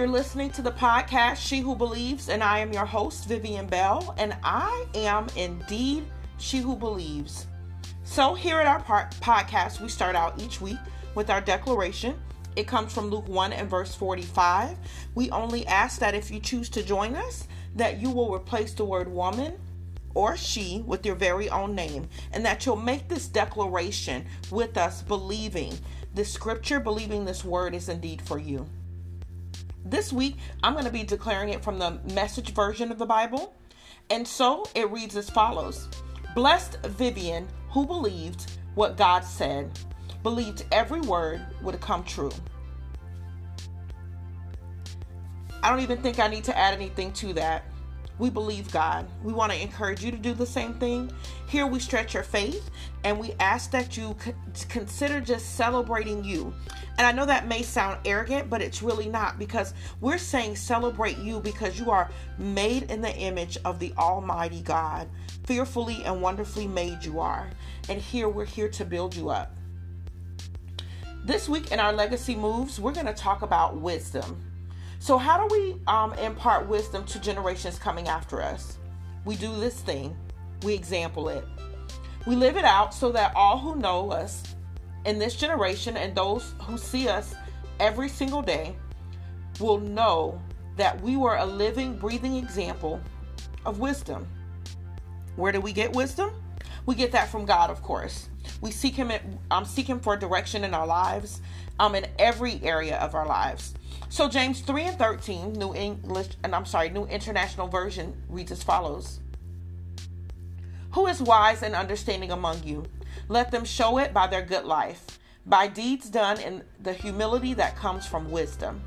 you're listening to the podcast She Who Believes, and I am your host, Vivian Bell, and I am indeed She Who Believes. So, here at our podcast, we start out each week with our declaration. It comes from Luke 1 and verse 45. We only ask that if you choose to join us, that you will replace the word woman or she with your very own name, and that you'll make this declaration with us, believing the scripture, believing this word is indeed for you. This week, I'm going to be declaring it from the message version of the Bible. And so it reads as follows Blessed Vivian, who believed what God said, believed every word would come true. I don't even think I need to add anything to that. We believe God. We want to encourage you to do the same thing. Here we stretch your faith and we ask that you consider just celebrating you. And I know that may sound arrogant, but it's really not because we're saying celebrate you because you are made in the image of the Almighty God. Fearfully and wonderfully made you are. And here we're here to build you up. This week in our legacy moves, we're going to talk about wisdom. So, how do we um, impart wisdom to generations coming after us? We do this thing, we example it. We live it out so that all who know us in this generation and those who see us every single day will know that we were a living, breathing example of wisdom. Where do we get wisdom? We get that from God, of course. We seek Him. I'm um, seeking for direction in our lives, um, in every area of our lives. So James 3 and 13, New English, and I'm sorry, New International Version reads as follows. Who is wise and understanding among you? Let them show it by their good life, by deeds done in the humility that comes from wisdom.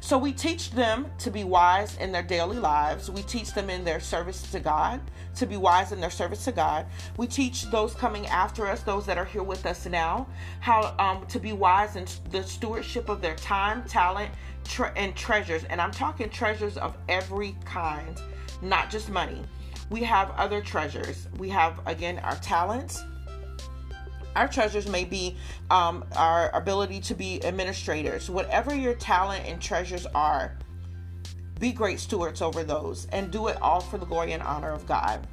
So we teach them to be wise in their daily lives. We teach them in their service to God to be wise in their service to God. We teach those coming after us, those that are here with us now, how um, to be wise in the stewardship of their time, talent, tre- and treasures. And I'm talking treasures of every kind, not just money. We have other treasures. We have, again, our talents our treasures may be um, our ability to be administrators. Whatever your talent and treasures are, be great stewards over those and do it all for the glory and honor of God.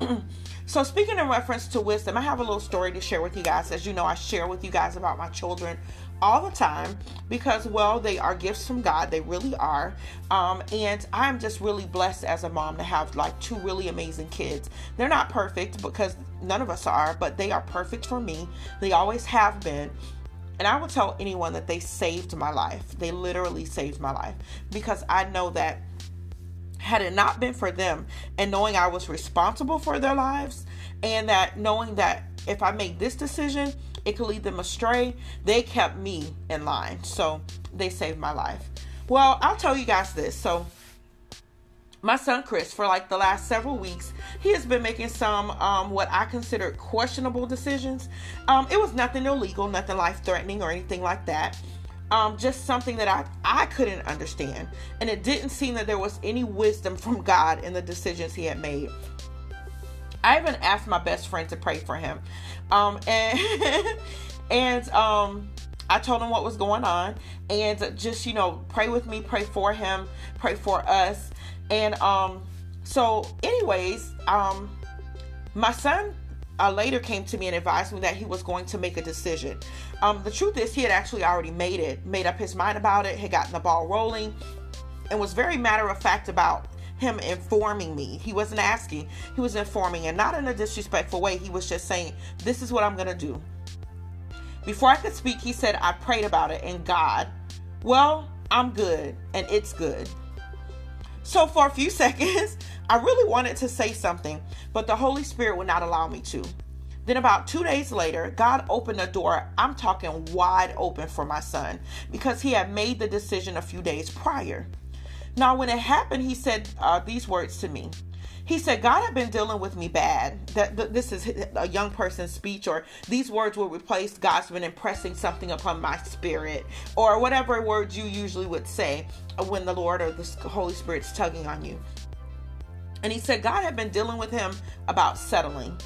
so, speaking in reference to wisdom, I have a little story to share with you guys. As you know, I share with you guys about my children all the time because, well, they are gifts from God. They really are. Um, and I'm just really blessed as a mom to have like two really amazing kids. They're not perfect because none of us are, but they are perfect for me. They always have been. And I will tell anyone that they saved my life. They literally saved my life because I know that had it not been for them and knowing I was responsible for their lives and that knowing that if I make this decision, it could lead them astray. They kept me in line. So they saved my life. Well, I'll tell you guys this. So my son Chris, for like the last several weeks, he has been making some um, what I consider questionable decisions. Um, it was nothing illegal, nothing life threatening or anything like that. Um, just something that I, I couldn't understand. And it didn't seem that there was any wisdom from God in the decisions he had made. I even asked my best friend to pray for him. Um, and and um, I told him what was going on and just, you know, pray with me, pray for him, pray for us. And um, so, anyways, um, my son uh, later came to me and advised me that he was going to make a decision. Um, the truth is, he had actually already made it, made up his mind about it, had gotten the ball rolling, and was very matter of fact about him informing me. He wasn't asking, he was informing, and not in a disrespectful way. He was just saying, This is what I'm going to do. Before I could speak, he said, I prayed about it, and God, well, I'm good, and it's good. So, for a few seconds, I really wanted to say something, but the Holy Spirit would not allow me to. Then, about two days later, God opened a door. I'm talking wide open for my son because he had made the decision a few days prior. Now, when it happened, he said uh, these words to me. He said, God had been dealing with me bad. That, this is a young person's speech, or these words will replace God's been impressing something upon my spirit, or whatever words you usually would say when the Lord or the Holy Spirit's tugging on you. And he said, God had been dealing with him about settling.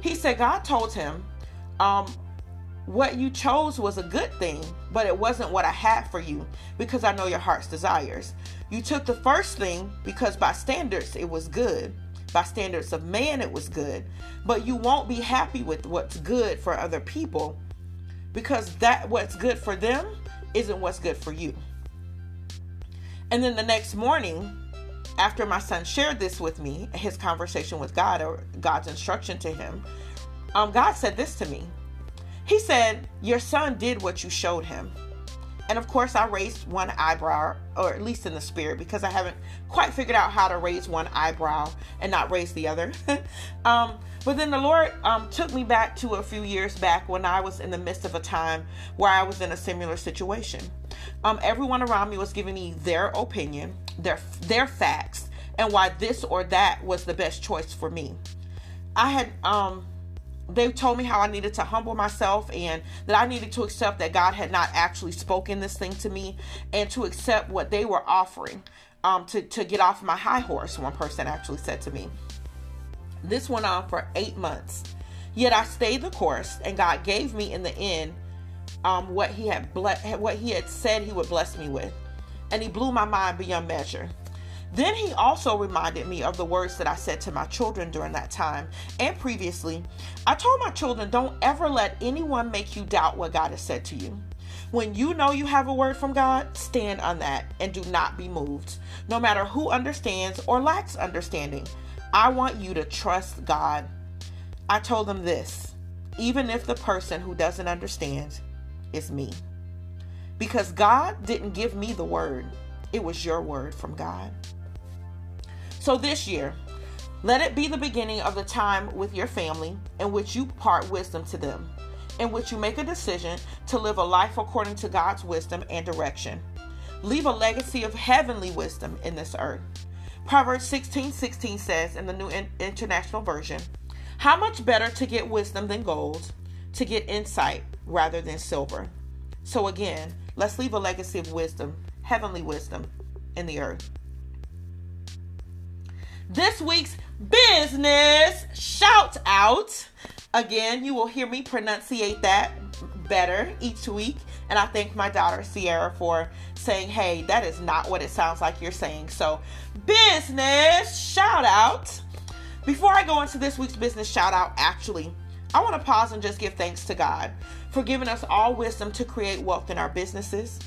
He said, God told him, um, what you chose was a good thing, but it wasn't what I had for you because I know your heart's desires. You took the first thing because by standards it was good. By standards of man it was good. But you won't be happy with what's good for other people because that what's good for them isn't what's good for you. And then the next morning, after my son shared this with me, his conversation with God or God's instruction to him, um, God said this to me. He said, Your son did what you showed him. And of course, I raised one eyebrow, or at least in the spirit, because I haven't quite figured out how to raise one eyebrow and not raise the other. um, but then the Lord um, took me back to a few years back when I was in the midst of a time where I was in a similar situation. Um, everyone around me was giving me their opinion, their their facts, and why this or that was the best choice for me. I had um, they told me how I needed to humble myself and that I needed to accept that God had not actually spoken this thing to me and to accept what they were offering um, to, to get off my high horse, one person actually said to me. This went on for eight months. Yet I stayed the course and God gave me in the end um, what he had ble- what he had said he would bless me with. And he blew my mind beyond measure. Then he also reminded me of the words that I said to my children during that time and previously. I told my children, don't ever let anyone make you doubt what God has said to you. When you know you have a word from God, stand on that and do not be moved, no matter who understands or lacks understanding. I want you to trust God. I told them this even if the person who doesn't understand is me. Because God didn't give me the word, it was your word from God. So this year, let it be the beginning of the time with your family in which you part wisdom to them, in which you make a decision to live a life according to God's wisdom and direction. Leave a legacy of heavenly wisdom in this earth. Proverbs 16 16 says in the New International Version, How much better to get wisdom than gold, to get insight rather than silver. So again, let's leave a legacy of wisdom, heavenly wisdom, in the earth. This week's business shout out. Again, you will hear me pronunciate that better each week. And I thank my daughter Sierra for saying, hey, that is not what it sounds like you're saying. So, business shout out. Before I go into this week's business shout out, actually, I want to pause and just give thanks to God for giving us all wisdom to create wealth in our businesses.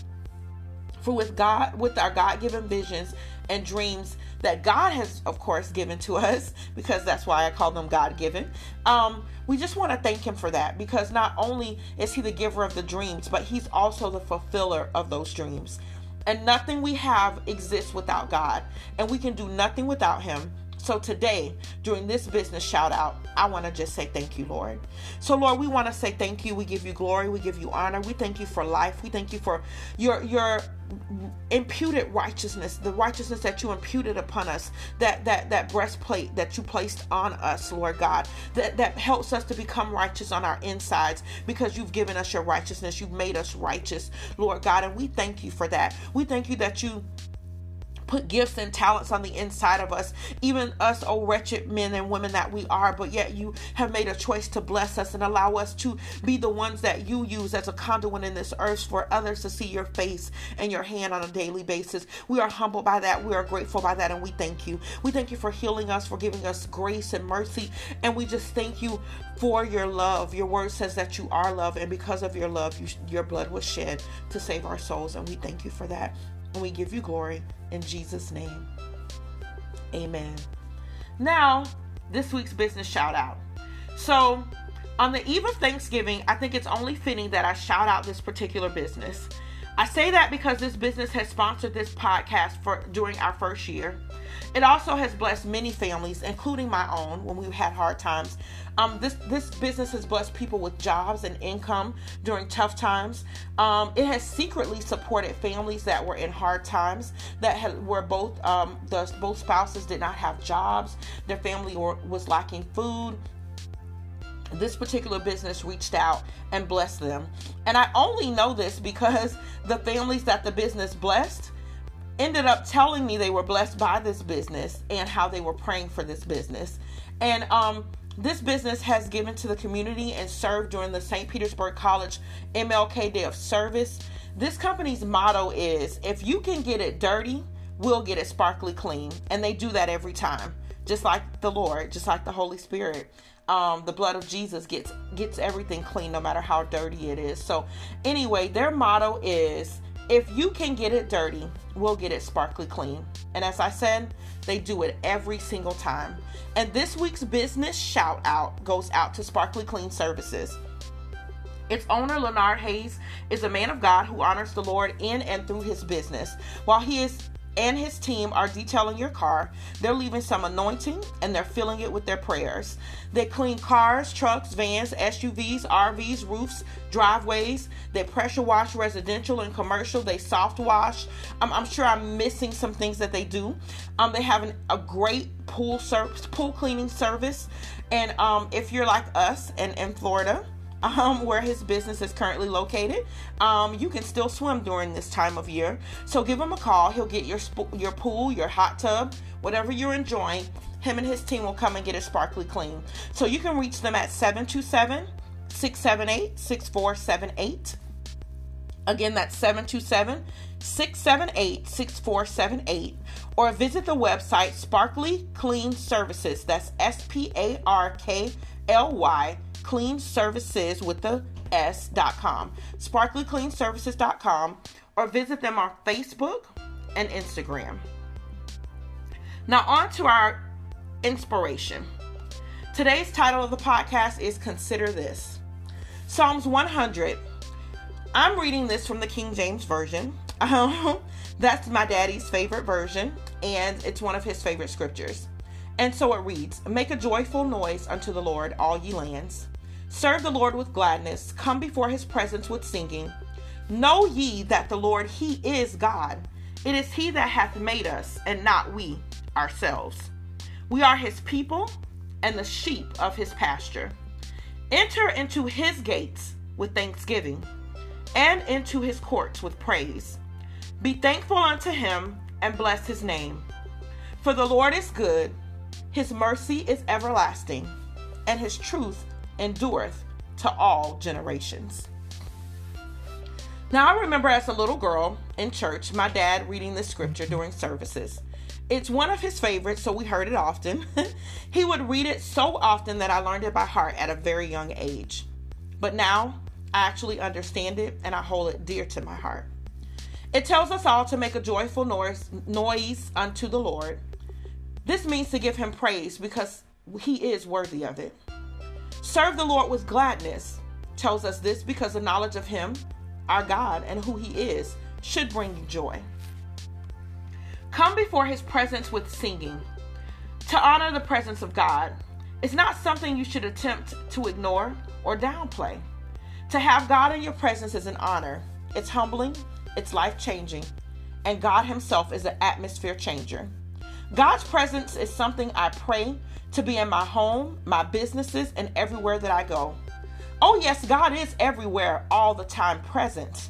For with God, with our God given visions and dreams, that God has, of course, given to us, because that's why I call them God given. Um, we just want to thank Him for that because not only is He the giver of the dreams, but He's also the fulfiller of those dreams. And nothing we have exists without God, and we can do nothing without Him. So today, during this business shout out, I want to just say thank you, Lord. So Lord, we want to say thank you. We give you glory. We give you honor. We thank you for life. We thank you for your your imputed righteousness, the righteousness that you imputed upon us, that that that breastplate that you placed on us, Lord God, that that helps us to become righteous on our insides because you've given us your righteousness. You've made us righteous, Lord God, and we thank you for that. We thank you that you put gifts and talents on the inside of us, even us, oh wretched men and women that we are, but yet you have made a choice to bless us and allow us to be the ones that you use as a conduit in this earth for others to see your face and your hand on a daily basis. We are humbled by that. We are grateful by that, and we thank you. We thank you for healing us, for giving us grace and mercy, and we just thank you for your love. Your word says that you are love, and because of your love, you, your blood was shed to save our souls, and we thank you for that. And we give you glory in Jesus' name. Amen. Now, this week's business shout out. So, on the eve of Thanksgiving, I think it's only fitting that I shout out this particular business. I say that because this business has sponsored this podcast for during our first year. It also has blessed many families, including my own, when we've had hard times. Um, this this business has blessed people with jobs and income during tough times. Um, it has secretly supported families that were in hard times that had where both um, the both spouses did not have jobs. Their family or, was lacking food this particular business reached out and blessed them. And I only know this because the families that the business blessed ended up telling me they were blessed by this business and how they were praying for this business. And um, this business has given to the community and served during the St. Petersburg College MLK Day of Service. This company's motto is if you can get it dirty, we'll get it sparkly clean. And they do that every time, just like the Lord, just like the Holy Spirit. Um, the blood of Jesus gets gets everything clean no matter how dirty it is. So anyway, their motto is if you can get it dirty, we'll get it sparkly clean. And as I said, they do it every single time. And this week's business shout out goes out to Sparkly Clean Services. Its owner, Lenard Hayes, is a man of God who honors the Lord in and through his business. While he is and his team are detailing your car. They're leaving some anointing and they're filling it with their prayers. They clean cars, trucks, vans, SUVs, RVs, roofs, driveways. They pressure wash residential and commercial. They soft wash. I'm, I'm sure I'm missing some things that they do. Um, they have an, a great pool service, pool cleaning service. And um, if you're like us and in Florida, um, where his business is currently located. Um, you can still swim during this time of year. So give him a call. He'll get your sp- your pool, your hot tub, whatever you're enjoying. Him and his team will come and get it sparkly clean. So you can reach them at 727 678 6478. Again, that's 727 678 6478. Or visit the website Sparkly Clean Services. That's S P A R K L Y Clean Services with the S.com, sparklycleanservices.com, or visit them on Facebook and Instagram. Now, on to our inspiration. Today's title of the podcast is Consider This Psalms 100. I'm reading this from the King James Version. That's my daddy's favorite version, and it's one of his favorite scriptures. And so it reads Make a joyful noise unto the Lord, all ye lands. Serve the Lord with gladness. Come before his presence with singing. Know ye that the Lord, he is God. It is he that hath made us, and not we ourselves. We are his people and the sheep of his pasture. Enter into his gates with thanksgiving, and into his courts with praise. Be thankful unto him, and bless his name. For the Lord is good, his mercy is everlasting, and his truth endureth to all generations. Now, I remember as a little girl in church, my dad reading this scripture during services. It's one of his favorites, so we heard it often. he would read it so often that I learned it by heart at a very young age. But now I actually understand it and I hold it dear to my heart. It tells us all to make a joyful noise, noise unto the Lord. This means to give him praise because he is worthy of it. Serve the Lord with gladness tells us this because the knowledge of Him, our God, and who He is should bring you joy. Come before His presence with singing. To honor the presence of God is not something you should attempt to ignore or downplay. To have God in your presence is an honor. It's humbling, it's life changing, and God Himself is an atmosphere changer. God's presence is something I pray to be in my home, my businesses, and everywhere that I go. Oh, yes, God is everywhere, all the time present.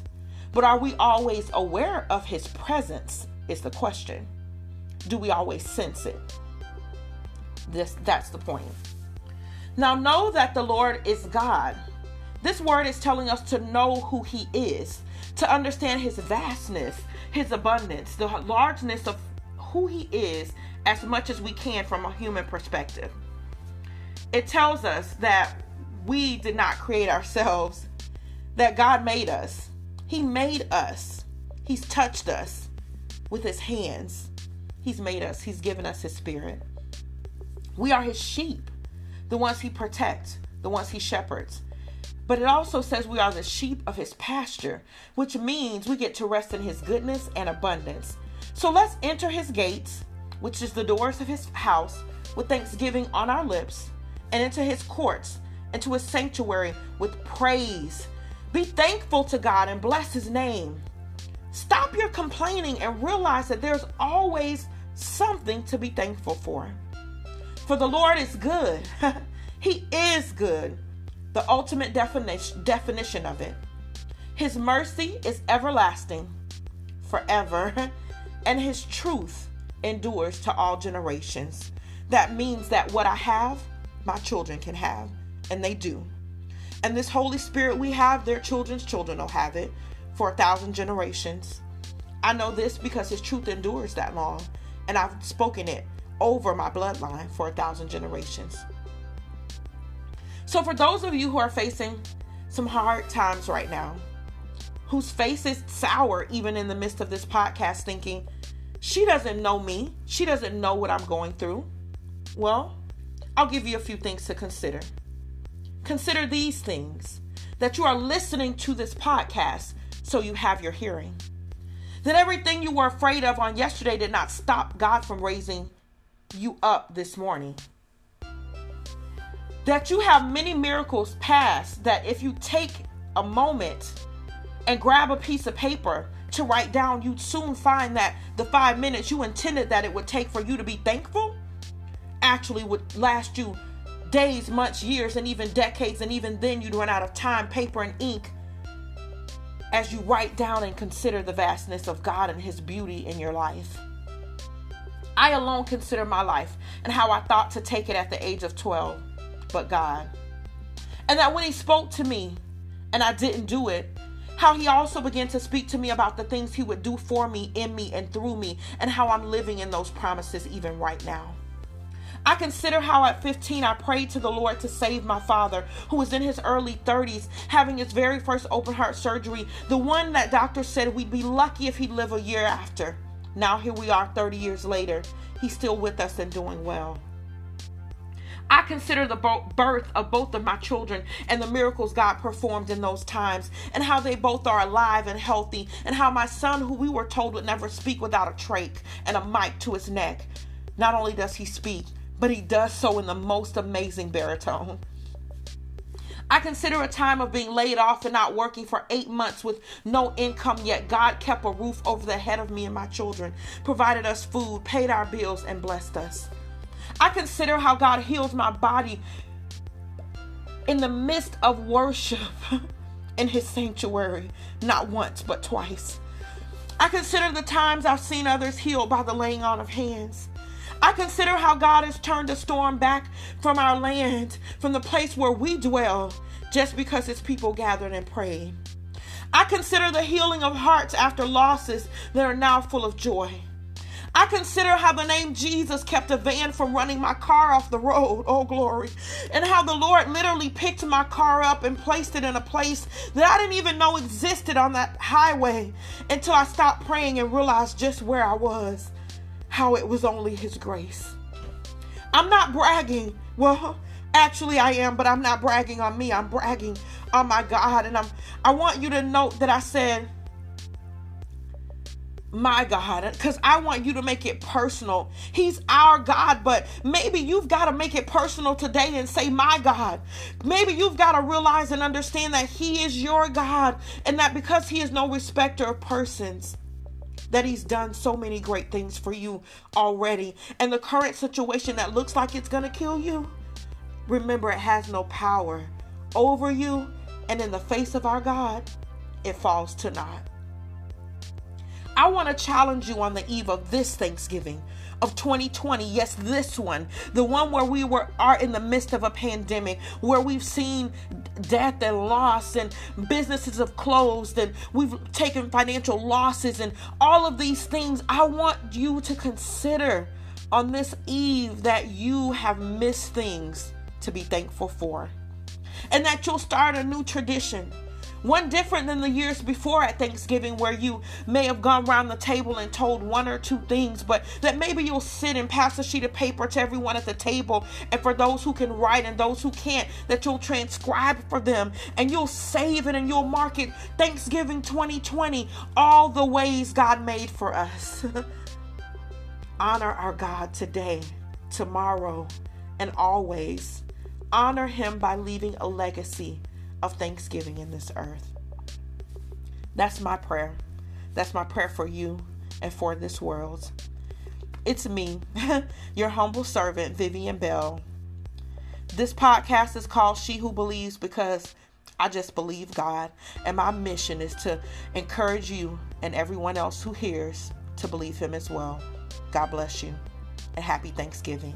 But are we always aware of His presence? Is the question. Do we always sense it? This that's the point. Now know that the Lord is God. This word is telling us to know who He is, to understand His vastness, His abundance, the largeness of who He is, as much as we can from a human perspective. It tells us that we did not create ourselves, that God made us. He made us. He's touched us with His hands. He's made us. He's given us His Spirit. We are His sheep, the ones He protects, the ones He shepherds. But it also says we are the sheep of His pasture, which means we get to rest in His goodness and abundance. So let's enter His gates which is the doors of his house, with thanksgiving on our lips, and into his courts, into his sanctuary with praise. Be thankful to God and bless his name. Stop your complaining and realize that there's always something to be thankful for. For the Lord is good. he is good. The ultimate definition, definition of it. His mercy is everlasting, forever and his truth endures to all generations. That means that what I have, my children can have, and they do. And this Holy Spirit we have, their children's children will have it for a thousand generations. I know this because his truth endures that long, and I've spoken it over my bloodline for a thousand generations. So, for those of you who are facing some hard times right now, whose face is sour even in the midst of this podcast, thinking, she doesn't know me, she doesn't know what I'm going through. Well, I'll give you a few things to consider. Consider these things that you are listening to this podcast so you have your hearing. That everything you were afraid of on yesterday did not stop God from raising you up this morning. That you have many miracles past that if you take a moment and grab a piece of paper to write down, you'd soon find that the five minutes you intended that it would take for you to be thankful actually would last you days, months, years, and even decades. And even then, you'd run out of time, paper, and ink as you write down and consider the vastness of God and His beauty in your life. I alone consider my life and how I thought to take it at the age of 12, but God. And that when He spoke to me and I didn't do it, how he also began to speak to me about the things he would do for me, in me, and through me, and how I'm living in those promises even right now. I consider how at 15 I prayed to the Lord to save my father, who was in his early 30s, having his very first open heart surgery, the one that doctors said we'd be lucky if he'd live a year after. Now here we are 30 years later. He's still with us and doing well. I consider the birth of both of my children and the miracles God performed in those times, and how they both are alive and healthy, and how my son, who we were told would never speak without a trach and a mic to his neck, not only does he speak, but he does so in the most amazing baritone. I consider a time of being laid off and not working for eight months with no income, yet God kept a roof over the head of me and my children, provided us food, paid our bills, and blessed us. I consider how God heals my body in the midst of worship in his sanctuary, not once, but twice. I consider the times I've seen others healed by the laying on of hands. I consider how God has turned the storm back from our land, from the place where we dwell, just because his people gathered and prayed. I consider the healing of hearts after losses that are now full of joy. I consider how the name Jesus kept a van from running my car off the road. Oh, glory. And how the Lord literally picked my car up and placed it in a place that I didn't even know existed on that highway until I stopped praying and realized just where I was, how it was only His grace. I'm not bragging. Well, actually I am, but I'm not bragging on me. I'm bragging on my God. And I'm I want you to note that I said my God, because I want you to make it personal. He's our God, but maybe you've got to make it personal today and say, My God. Maybe you've got to realize and understand that He is your God, and that because He is no respecter of persons, that He's done so many great things for you already. And the current situation that looks like it's going to kill you, remember it has no power over you, and in the face of our God, it falls to naught. I want to challenge you on the eve of this Thanksgiving of 2020. Yes, this one, the one where we were are in the midst of a pandemic, where we've seen death and loss, and businesses have closed, and we've taken financial losses, and all of these things. I want you to consider on this eve that you have missed things to be thankful for, and that you'll start a new tradition one different than the years before at Thanksgiving, where you may have gone around the table and told one or two things, but that maybe you'll sit and pass a sheet of paper to everyone at the table. And for those who can write and those who can't, that you'll transcribe for them and you'll save it and you'll mark it Thanksgiving 2020, all the ways God made for us. Honor our God today, tomorrow, and always. Honor Him by leaving a legacy of thanksgiving in this earth. That's my prayer. That's my prayer for you and for this world. It's me, your humble servant, Vivian Bell. This podcast is called She Who Believes because I just believe God. And my mission is to encourage you and everyone else who hears to believe Him as well. God bless you and happy Thanksgiving.